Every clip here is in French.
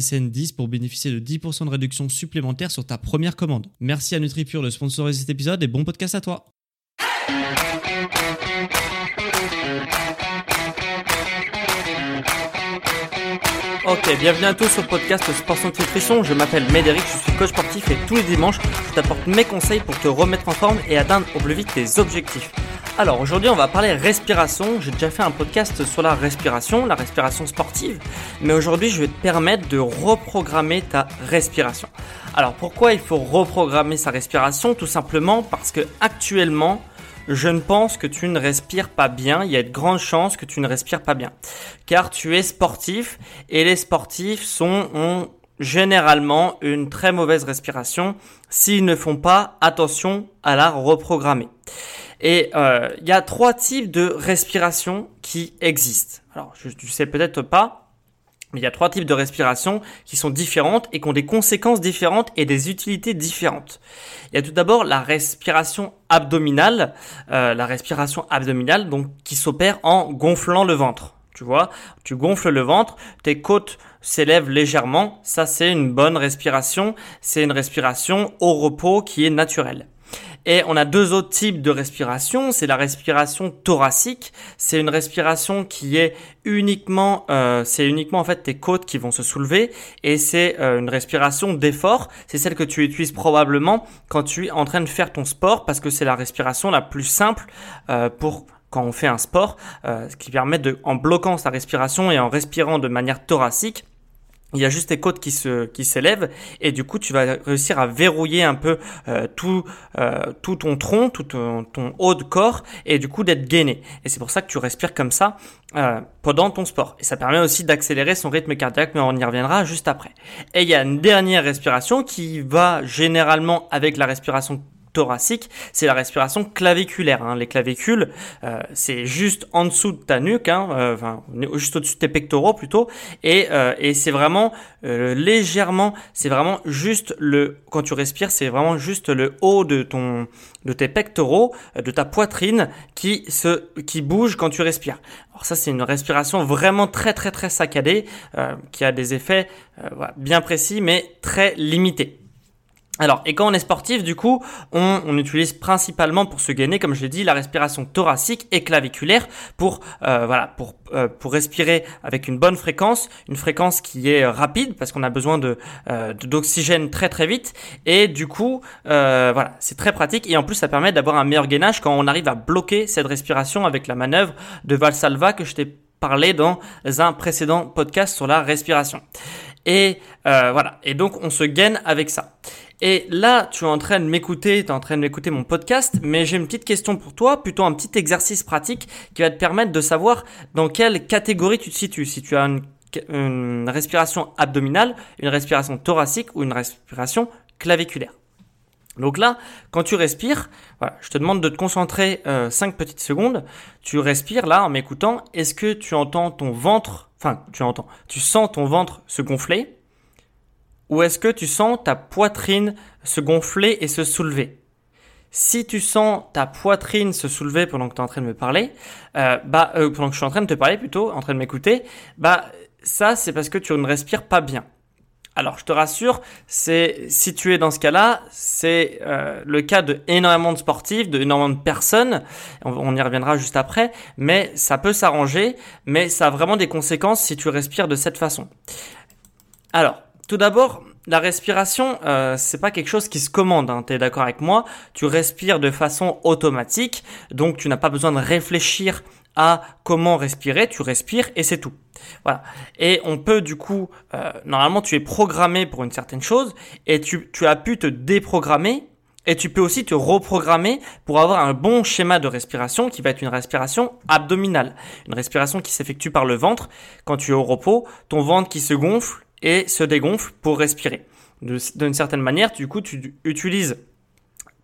SSN 10 pour bénéficier de 10% de réduction supplémentaire sur ta première commande. Merci à NutriPure de sponsoriser cet épisode et bon podcast à toi. Ok, bienvenue à tous sur le podcast Sport Santé Nutrition. Je m'appelle Médéric, je suis coach sportif et tous les dimanches, je t'apporte mes conseils pour te remettre en forme et atteindre au plus vite tes objectifs. Alors aujourd'hui on va parler respiration, j'ai déjà fait un podcast sur la respiration, la respiration sportive, mais aujourd'hui je vais te permettre de reprogrammer ta respiration. Alors pourquoi il faut reprogrammer sa respiration? Tout simplement parce que actuellement je ne pense que tu ne respires pas bien, il y a de grandes chances que tu ne respires pas bien. Car tu es sportif et les sportifs ont généralement une très mauvaise respiration s'ils ne font pas attention à la reprogrammer. Et euh, il y a trois types de respiration qui existent. Alors, je, tu sais peut-être pas, mais il y a trois types de respiration qui sont différentes et qui ont des conséquences différentes et des utilités différentes. Il y a tout d'abord la respiration abdominale, euh, la respiration abdominale donc qui s'opère en gonflant le ventre. Tu vois, tu gonfles le ventre, tes côtes s'élèvent légèrement. Ça, c'est une bonne respiration. C'est une respiration au repos qui est naturelle. Et on a deux autres types de respiration. C'est la respiration thoracique. C'est une respiration qui est uniquement, euh, c'est uniquement en fait tes côtes qui vont se soulever. Et c'est euh, une respiration d'effort. C'est celle que tu utilises probablement quand tu es en train de faire ton sport parce que c'est la respiration la plus simple euh, pour quand on fait un sport, ce qui permet de, en bloquant sa respiration et en respirant de manière thoracique, il y a juste tes côtes qui se qui s'élèvent et du coup tu vas réussir à verrouiller un peu euh, tout euh, tout ton tronc, tout ton, haut de corps et du coup d'être gainé. Et c'est pour ça que tu respires comme ça euh, pendant ton sport. Et ça permet aussi d'accélérer son rythme cardiaque, mais on y reviendra juste après. Et il y a une dernière respiration qui va généralement avec la respiration thoracique, c'est la respiration claviculaire. Hein. Les clavicules, euh, c'est juste en dessous de ta nuque, hein, euh, enfin juste au-dessus de tes pectoraux plutôt, et, euh, et c'est vraiment légèrement, c'est vraiment juste le, quand tu respires, c'est vraiment juste le haut de ton, de tes pectoraux, de ta poitrine qui se, qui bouge quand tu respires. Alors ça, c'est une respiration vraiment très très très saccadée, qui a des effets bien précis mais très limités. Alors, et quand on est sportif, du coup, on, utilise principalement pour se gainer, comme je l'ai dit, la respiration thoracique et claviculaire pour, euh, voilà, pour, euh, pour respirer avec une bonne fréquence, une fréquence qui est rapide parce qu'on a besoin de euh, d'oxygène très très vite. Et du coup, voilà, c'est très pratique et en plus ça permet d'avoir un meilleur gainage quand on arrive à bloquer cette respiration avec la manœuvre de Valsalva que je t'ai parlé dans un précédent podcast sur la respiration. Et voilà, et donc on se gaine avec ça. Et là, tu es en train de m'écouter, tu es en train de m'écouter mon podcast, mais j'ai une petite question pour toi, plutôt un petit exercice pratique qui va te permettre de savoir dans quelle catégorie tu te situes. Si tu as une, respiration abdominale, une respiration thoracique ou une respiration claviculaire. Donc là, quand tu respires, voilà, je te demande de te concentrer euh, 5 petites secondes. Tu respires là en m'écoutant. Est-ce que tu entends ton ventre, enfin tu entends, tu sens ton ventre se gonfler? Ou est-ce que tu sens ta poitrine se gonfler et se soulever? Si tu sens ta poitrine se soulever pendant que tu es en train de me parler, euh, bah, euh, pendant que je suis en train de te parler plutôt, en train de m'écouter, bah, ça, c'est parce que tu ne respires pas bien. Alors, je te rassure, c'est si tu es dans ce cas-là, c'est euh, le cas de énormément de sportifs, de énormément de personnes. On, y reviendra juste après, mais ça peut s'arranger, mais ça a vraiment des conséquences si tu respires de cette façon. Alors, tout d'abord, la respiration, euh, c'est pas quelque chose qui se commande. Hein, tu es d'accord avec moi? Tu respires de façon automatique, donc tu n'as pas besoin de réfléchir à comment respirer. Tu respires et c'est tout. Voilà. Et on peut du coup, euh, normalement, tu es programmé pour une certaine chose et tu, tu as pu te déprogrammer et tu peux aussi te reprogrammer pour avoir un bon schéma de respiration qui va être une respiration abdominale. Une respiration qui s'effectue par le ventre. Quand tu es au repos, ton ventre qui se gonfle et se dégonfle pour respirer. D'une certaine manière, du coup, tu utilises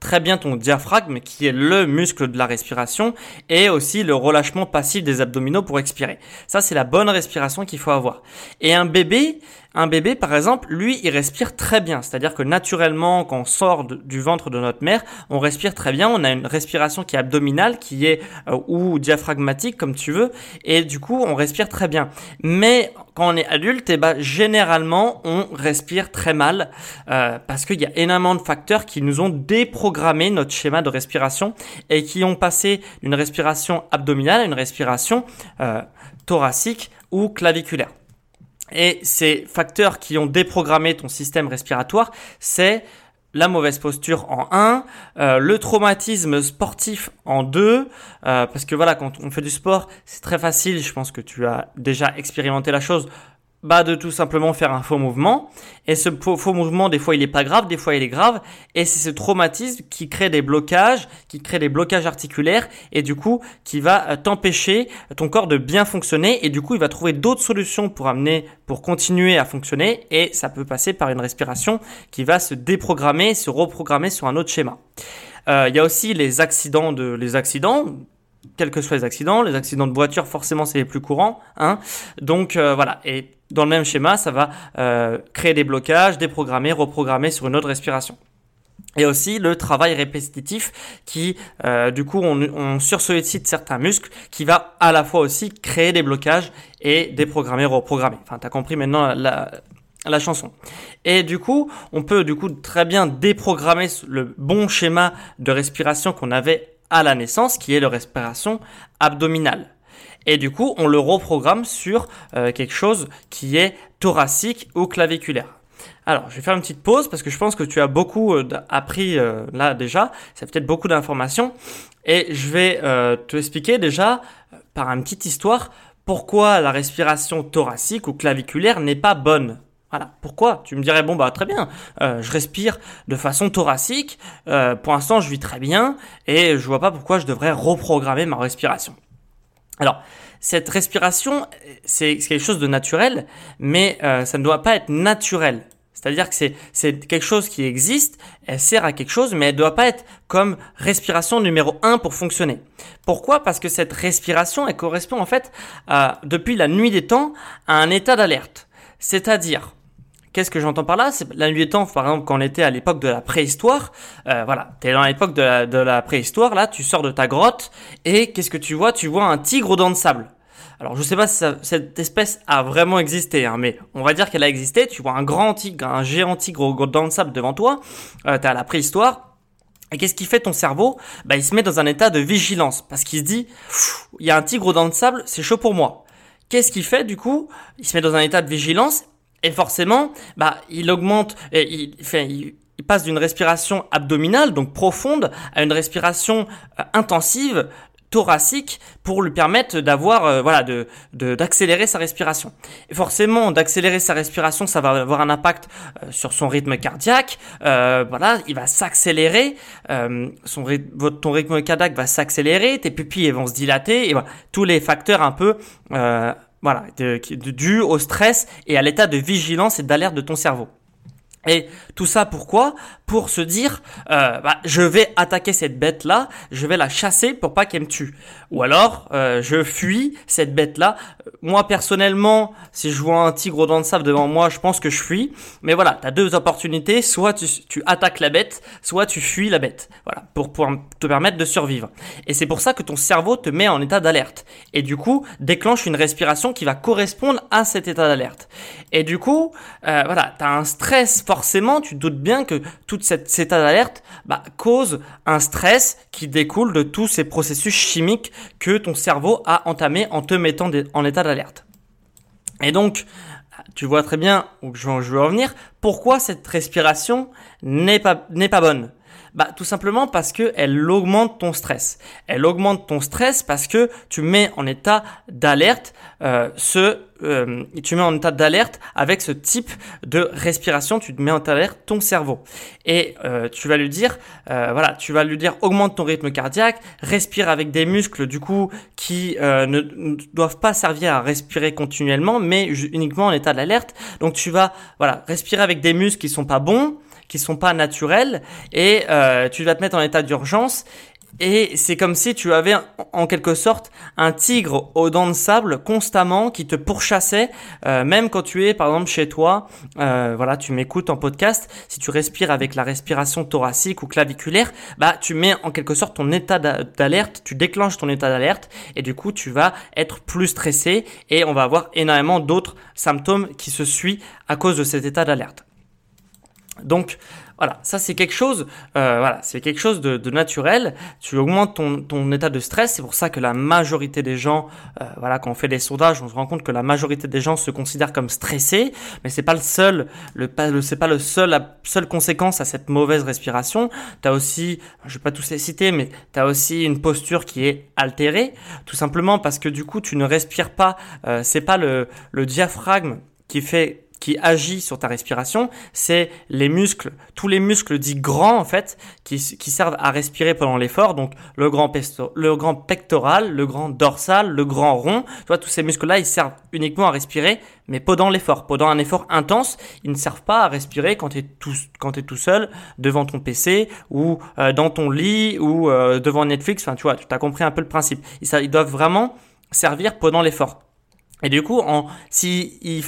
très bien ton diaphragme qui est le muscle de la respiration et aussi le relâchement passif des abdominaux pour expirer. Ça c'est la bonne respiration qu'il faut avoir. Et un bébé, un bébé, par exemple, lui, il respire très bien. C'est-à-dire que naturellement, quand on sort du ventre de notre mère, on respire très bien. On a une respiration qui est abdominale, qui est euh, ou diaphragmatique, comme tu veux, et du coup, on respire très bien. Mais quand on est adulte, eh ben, généralement, on respire très mal euh, parce qu'il y a énormément de facteurs qui nous ont déprogrammé notre schéma de respiration et qui ont passé d'une respiration abdominale à une respiration euh, thoracique ou claviculaire. Et ces facteurs qui ont déprogrammé ton système respiratoire, c'est la mauvaise posture en 1, euh, le traumatisme sportif en 2, euh, parce que voilà, quand on fait du sport, c'est très facile, je pense que tu as déjà expérimenté la chose, bah de tout simplement faire un faux mouvement. Et ce faux mouvement, des fois il est pas grave, des fois il est grave. Et c'est ce traumatisme qui crée des blocages, qui crée des blocages articulaires et du coup qui va euh, t'empêcher ton corps de bien fonctionner. Et du coup il va trouver d'autres solutions pour amener, pour continuer à fonctionner. Et ça peut passer par une respiration qui va se déprogrammer, se reprogrammer sur un autre schéma. Euh, il y a aussi les accidents de les accidents quels que soient les accidents. Les accidents de voiture, forcément, c'est les plus courants. Hein. Donc euh, voilà. Et dans le même schéma, ça va euh, créer des blocages, déprogrammer, reprogrammer sur une autre respiration. Et aussi le travail répétitif qui, euh, du coup, on, on sursollicite certains muscles qui va à la fois aussi créer des blocages et déprogrammer, reprogrammer. Enfin, tu as compris maintenant la, la chanson. Et du coup, on peut du coup très bien déprogrammer le bon schéma de respiration qu'on avait à la naissance, qui est la respiration abdominale. Et du coup, on le reprogramme sur euh, quelque chose qui est thoracique ou claviculaire. Alors, je vais faire une petite pause parce que je pense que tu as beaucoup euh, appris euh, là déjà. C'est peut-être beaucoup d'informations. Et je vais te expliquer déjà par une petite histoire pourquoi la respiration thoracique ou claviculaire n'est pas bonne. Voilà. Pourquoi? Tu me dirais bon bah très bien. je respire de façon thoracique. pour l'instant, je vis très bien et je vois pas pourquoi je devrais reprogrammer ma respiration. Alors, cette respiration, c'est quelque chose de naturel, mais euh, ça ne doit pas être naturel. C'est-à-dire que c'est quelque chose qui existe, elle sert à quelque chose, mais elle ne doit pas être comme respiration numéro 1 pour fonctionner. Pourquoi? Parce que cette respiration, elle correspond en fait, depuis la nuit des temps, à un état d'alerte. C'est-à-dire, Qu'est-ce que j'entends par là? C'est la nuit des temps, par exemple, quand on était à l'époque de la préhistoire. Euh, voilà, t'es dans l'époque de la, de la préhistoire, là, tu sors de ta grotte et qu'est-ce que tu vois? Tu vois un tigre aux dents de sable. Alors je sais pas si cette espèce a vraiment existé, hein, mais on va dire qu'elle a existé. Tu vois un grand tigre, un géant tigre dents de sable devant toi. Euh, t'es à la préhistoire. Et qu'est-ce qui fait ton cerveau? Bah il se met dans un état de vigilance parce qu'il se dit il y a un tigre aux dents de sable, c'est chaud pour moi. Qu'est-ce qu'il fait du coup? Il se met dans un état de vigilance et forcément, bah, il augmente, et il, il, passe d'une respiration abdominale, donc profonde, à une respiration euh, intensive, thoracique, pour lui permettre d'avoir, euh, voilà, de, d'accélérer sa respiration. Et forcément, d'accélérer sa respiration, ça va avoir un impact euh, sur son rythme cardiaque. voilà, il va s'accélérer, son ton rythme cardiaque va s'accélérer, tes pupilles vont se dilater, et voilà, tous les facteurs un peu voilà, de, de, dû au stress et à l'état de vigilance et d'alerte de ton cerveau. Et tout ça pourquoi? Pour se dire, euh, bah, je vais attaquer cette bête là, je vais la chasser pour pas qu'elle me tue. Ou alors, euh, je fuis cette bête là. Moi personnellement, si je vois un tigre aux dents de sable devant moi, je pense que je fuis. Mais voilà, tu as deux opportunités, soit tu, tu, attaques la bête, soit tu fuis la bête. Voilà, pour, pour te permettre de survivre. Et c'est pour ça que ton cerveau te met en état d'alerte. Et du coup, déclenche une respiration qui va correspondre à cet état d'alerte. Et du coup, euh, voilà, tu as un stress forcément, tu doutes bien que cette, cet état d'alerte bah, cause un stress qui découle de tous ces processus chimiques que ton cerveau a entamé en te mettant en état d'alerte. Et donc, tu vois très bien où je veux en venir. Pourquoi cette respiration n'est pas bonne bah, tout simplement parce que elle augmente ton stress. Elle augmente ton stress parce que tu mets en état d'alerte euh, ce, euh, tu mets en état d'alerte avec ce type de respiration. Tu mets en état d'alerte ton cerveau et euh, tu vas lui dire, euh, voilà, tu vas lui dire augmente ton rythme cardiaque, respire avec des muscles du coup qui euh, ne, ne, doivent pas servir à respirer continuellement, mais uniquement en état d'alerte. Donc tu vas, voilà, respirer avec des muscles qui sont pas bons qui sont pas naturels et euh, tu vas te mettre en état d'urgence et c'est comme si tu avais en quelque sorte un tigre aux dents de sable constamment qui te pourchassait, euh, même quand tu es par exemple chez toi. Euh, voilà, tu m'écoutes en podcast. Si tu respires avec la respiration thoracique ou claviculaire, bah tu mets en quelque sorte ton état d'alerte, tu déclenches ton état d'alerte et du coup tu vas être plus stressé et on va avoir énormément d'autres symptômes qui se suivent à cause de cet état d'alerte. Donc voilà, ça c'est quelque chose, euh, voilà, c'est quelque chose de, de, naturel. Tu augmentes ton, ton état de stress. C'est pour ça que la majorité des gens, euh, voilà, quand on fait des sondages, on se rend compte que la majorité des gens se considèrent comme stressés. Mais c'est pas le seul, le, le c'est pas le seul, la seule conséquence à cette mauvaise respiration. T'as aussi, je vais pas tous les citer, mais t'as aussi une posture qui est altérée, tout simplement parce que du coup tu ne respires pas. Euh, c'est pas le, le diaphragme qui fait qui agit sur ta respiration, c'est les muscles, tous les muscles dits grands en fait, qui, qui servent à respirer pendant l'effort. Donc le grand, pesto, le grand pectoral, le grand dorsal, le grand rond. Tu vois, tous ces muscles-là, ils servent uniquement à respirer, mais pendant l'effort, pendant un effort intense, ils ne servent pas à respirer quand tu es tout tout seul devant ton PC ou euh, dans ton lit ou euh, devant Netflix. Enfin, tu vois, tu as compris un peu le principe. Ils doivent vraiment servir pendant l'effort. Et du coup, en, si il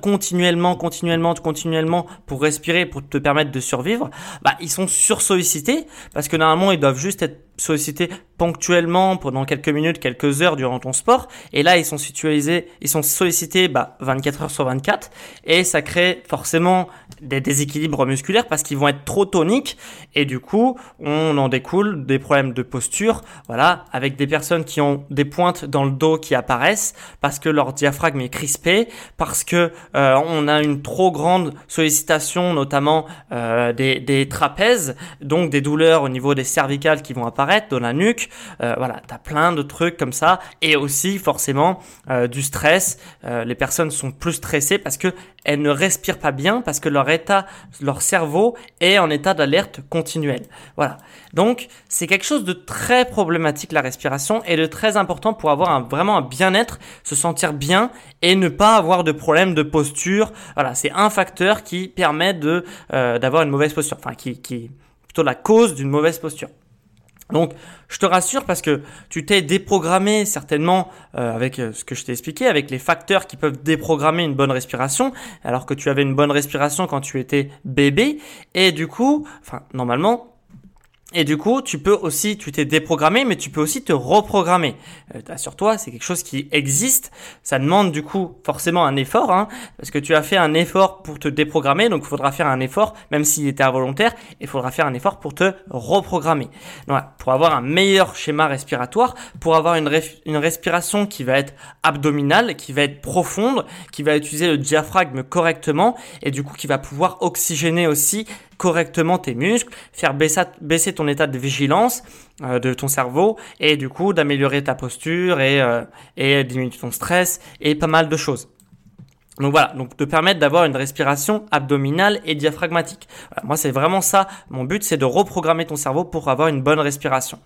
continuellement, continuellement, continuellement pour respirer, pour te permettre de survivre, bah, ils sont sursollicités parce que normalement, ils doivent juste être sollicités ponctuellement pendant quelques minutes, quelques heures durant ton sport. Et là, ils sont situalisés, ils sont sollicités bah, 24 heures sur 24. Et ça crée forcément des déséquilibres musculaires parce qu'ils vont être trop toniques. Et du coup, on en découle des problèmes de posture. Voilà, avec des personnes qui ont des pointes dans le dos qui apparaissent parce que leur diaphragme est crispé, parce que euh, on a une trop grande sollicitation, notamment euh, des trapèzes, donc des douleurs au niveau des cervicales qui vont apparaître dans la nuque euh, voilà, tu as plein de trucs comme ça. Et aussi, forcément, euh, du stress. Euh, les personnes sont plus stressées parce que elles ne respirent pas bien, parce que leur état, leur cerveau est en état d'alerte continuelle. Voilà. Donc, c'est quelque chose de très problématique, la respiration, et de très important pour avoir vraiment un bien-être, se sentir bien et ne pas avoir de problème de posture. Voilà, c'est un facteur qui permet de d'avoir une mauvaise posture, enfin qui, qui plutôt la cause d'une mauvaise posture. Donc, je te rassure parce que tu t'es déprogrammé certainement euh, avec euh, ce que je t'ai expliqué, avec les facteurs qui peuvent déprogrammer une bonne respiration, alors que tu avais une bonne respiration quand tu étais bébé. Et du coup, enfin, normalement, et du coup, tu peux aussi, tu t'es déprogrammé, mais tu peux aussi te reprogrammer. Euh, Assure-toi, c'est quelque chose qui existe. Ça demande du coup forcément un effort, hein, parce que tu as fait un effort pour te déprogrammer, donc il faudra faire un effort, même s'il était involontaire, il faudra faire un effort pour te reprogrammer. Donc, pour avoir un meilleur schéma respiratoire, pour avoir une, une respiration qui va être abdominale, qui va être profonde, qui va utiliser le diaphragme correctement, et du coup qui va pouvoir oxygéner aussi correctement tes muscles, faire baisser, ton état de vigilance euh, de ton cerveau et du coup d'améliorer ta posture et, euh, et diminuer ton stress et pas mal de choses. Donc voilà, donc te permettre d'avoir une respiration abdominale et diaphragmatique. Moi c'est vraiment ça, mon but c'est de reprogrammer ton cerveau pour avoir une bonne respiration.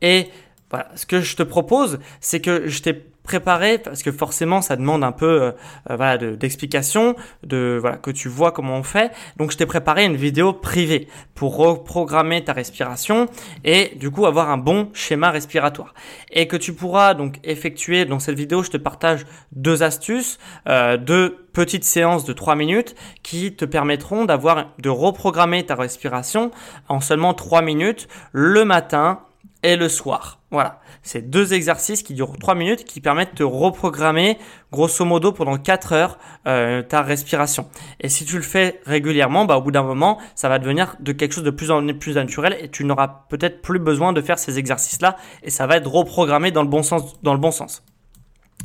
Et voilà, ce que je te propose, c'est que je t'ai préparé parce que forcément ça demande un peu euh, euh voilà d'explication de, voilà que tu vois comment on fait. Donc je t'ai préparé une vidéo privée pour reprogrammer ta respiration et du coup avoir un bon schéma respiratoire. Et que tu pourras donc effectuer dans cette vidéo je te partage deux astuces euh, deux petites séances de 3 minutes qui te permettront d'avoir de reprogrammer ta respiration en seulement 3 minutes le matin et le soir. Voilà, c'est deux exercices qui durent 3 minutes qui permettent de reprogrammer grosso modo pendant 4 heures euh, ta respiration. Et si tu le fais régulièrement, bah, au bout d'un moment, ça va devenir de quelque chose de plus en plus naturel et tu n'auras peut-être plus besoin de faire ces exercices-là et ça va être reprogrammé dans le bon sens. Dans le bon sens.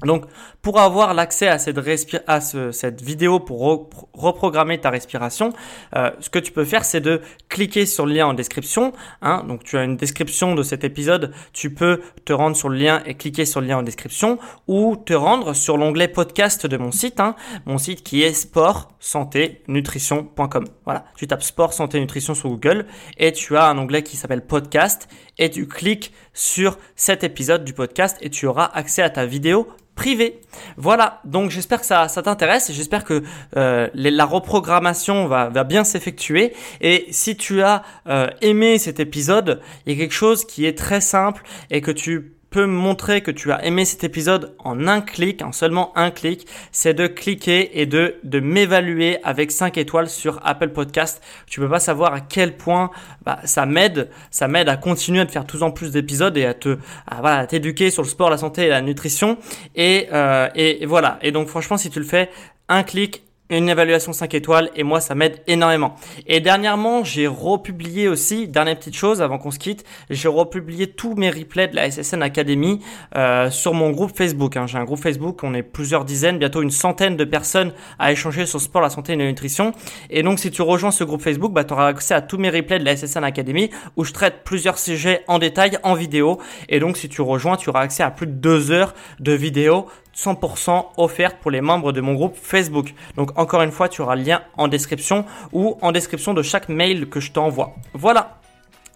Donc, pour avoir l'accès à cette, vidéo pour reprogrammer ta respiration, euh, ce que tu peux faire, c'est de cliquer sur le lien en description. Hein. donc, tu as une description de cet épisode. Tu peux te rendre sur le lien et cliquer sur le lien en description ou te rendre sur l'onglet podcast de mon site. Hein. mon site qui est sport santé nutrition.com. Voilà, tu tapes sport santé nutrition sur Google et tu as un onglet qui s'appelle podcast et tu cliques sur cet épisode du podcast et tu auras accès à ta vidéo privé. Voilà, donc j'espère que ça, t'intéresse et j'espère que euh, la reprogrammation va, va bien s'effectuer. Et si tu as euh, aimé cet épisode, il y a quelque chose qui est très simple et que tu peux montrer que tu as aimé cet épisode en un clic, en seulement un clic, c'est de cliquer et de, de m'évaluer avec 5 étoiles sur Apple Podcast. Tu peux pas savoir à quel point bah, ça m'aide, ça m'aide à continuer à te faire tout en plus d'épisodes et à te, à, t'éduquer sur le sport, la santé et la nutrition. Euh, et, et voilà. Et donc franchement, si tu le fais, un clic, une évaluation 5 étoiles et moi ça m'aide énormément. Et dernièrement, j'ai republié aussi, dernière petite chose avant qu'on se quitte, j'ai republié tous mes replays de la SSN Academy euh, sur mon groupe Facebook. Hein. J'ai un groupe Facebook, on est plusieurs dizaines, bientôt une centaine de personnes à échanger sur sport, la santé et la nutrition. Et donc si tu rejoins ce groupe Facebook, bah, tu auras accès à tous mes replays de la SSN Academy où je traite plusieurs sujets en détail, en vidéo. Et donc si tu rejoins, tu auras accès à plus de deux heures de vidéos 100% offerte pour les membres de mon groupe Facebook. Donc encore une fois, tu auras le lien en description ou en description de chaque mail que je t'envoie. Voilà.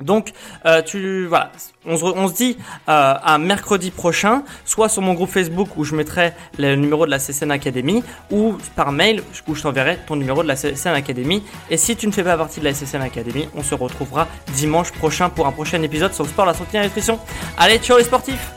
Donc, euh, tu, voilà, on se, dit euh, à mercredi prochain, soit sur mon groupe Facebook où je mettrai le numéro de la CSN Academy, ou par mail où je t'enverrai ton numéro de la CSN Academy. Et si tu ne fais pas partie de la CSN Academy, on se retrouvera dimanche prochain pour un prochain épisode sur le sport, la santé et la nutrition. Allez, ciao les sportifs